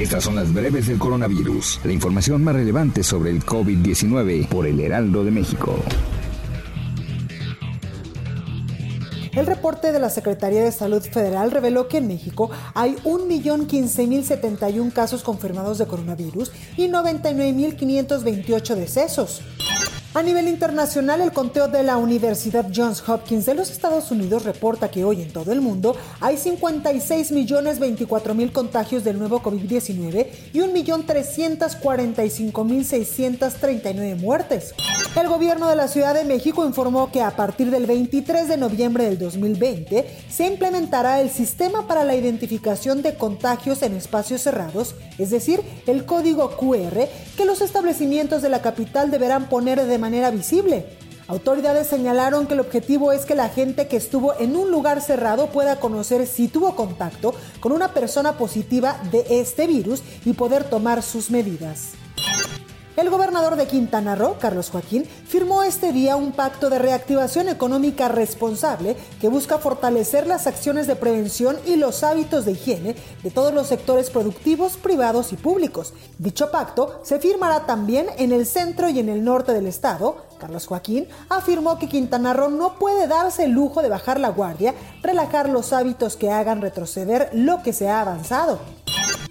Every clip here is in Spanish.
Estas son las breves del coronavirus. La información más relevante sobre el COVID-19 por el Heraldo de México. El reporte de la Secretaría de Salud Federal reveló que en México hay 1.015.071 casos confirmados de coronavirus y 99.528 decesos. A nivel internacional, el conteo de la Universidad Johns Hopkins de los Estados Unidos reporta que hoy en todo el mundo hay 56 millones 24 mil contagios del nuevo COVID-19 y 1.345.639 muertes. El gobierno de la Ciudad de México informó que a partir del 23 de noviembre del 2020 se implementará el sistema para la identificación de contagios en espacios cerrados, es decir, el código QR que los establecimientos de la capital deberán poner de manera visible. Autoridades señalaron que el objetivo es que la gente que estuvo en un lugar cerrado pueda conocer si tuvo contacto con una persona positiva de este virus y poder tomar sus medidas. El gobernador de Quintana Roo, Carlos Joaquín, firmó este día un pacto de reactivación económica responsable que busca fortalecer las acciones de prevención y los hábitos de higiene de todos los sectores productivos, privados y públicos. Dicho pacto se firmará también en el centro y en el norte del estado. Carlos Joaquín afirmó que Quintana Roo no puede darse el lujo de bajar la guardia, relajar los hábitos que hagan retroceder lo que se ha avanzado.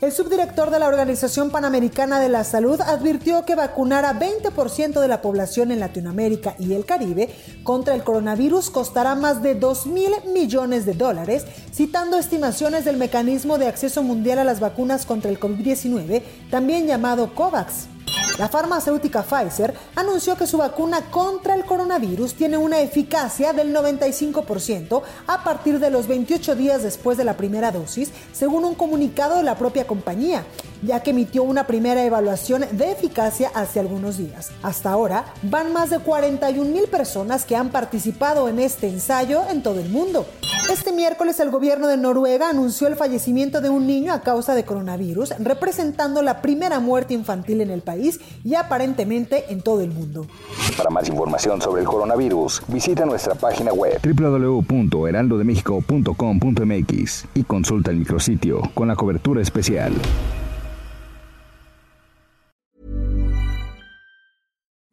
El subdirector de la Organización Panamericana de la Salud advirtió que vacunar a 20% de la población en Latinoamérica y el Caribe contra el coronavirus costará más de 2 mil millones de dólares, citando estimaciones del Mecanismo de Acceso Mundial a las Vacunas contra el COVID-19, también llamado COVAX. La farmacéutica Pfizer anunció que su vacuna contra el coronavirus tiene una eficacia del 95% a partir de los 28 días después de la primera dosis, según un comunicado de la propia compañía ya que emitió una primera evaluación de eficacia hace algunos días. Hasta ahora, van más de 41 mil personas que han participado en este ensayo en todo el mundo. Este miércoles el gobierno de Noruega anunció el fallecimiento de un niño a causa de coronavirus, representando la primera muerte infantil en el país y aparentemente en todo el mundo. Para más información sobre el coronavirus, visita nuestra página web www.heraldodemexico.com.mx y consulta el micrositio con la cobertura especial.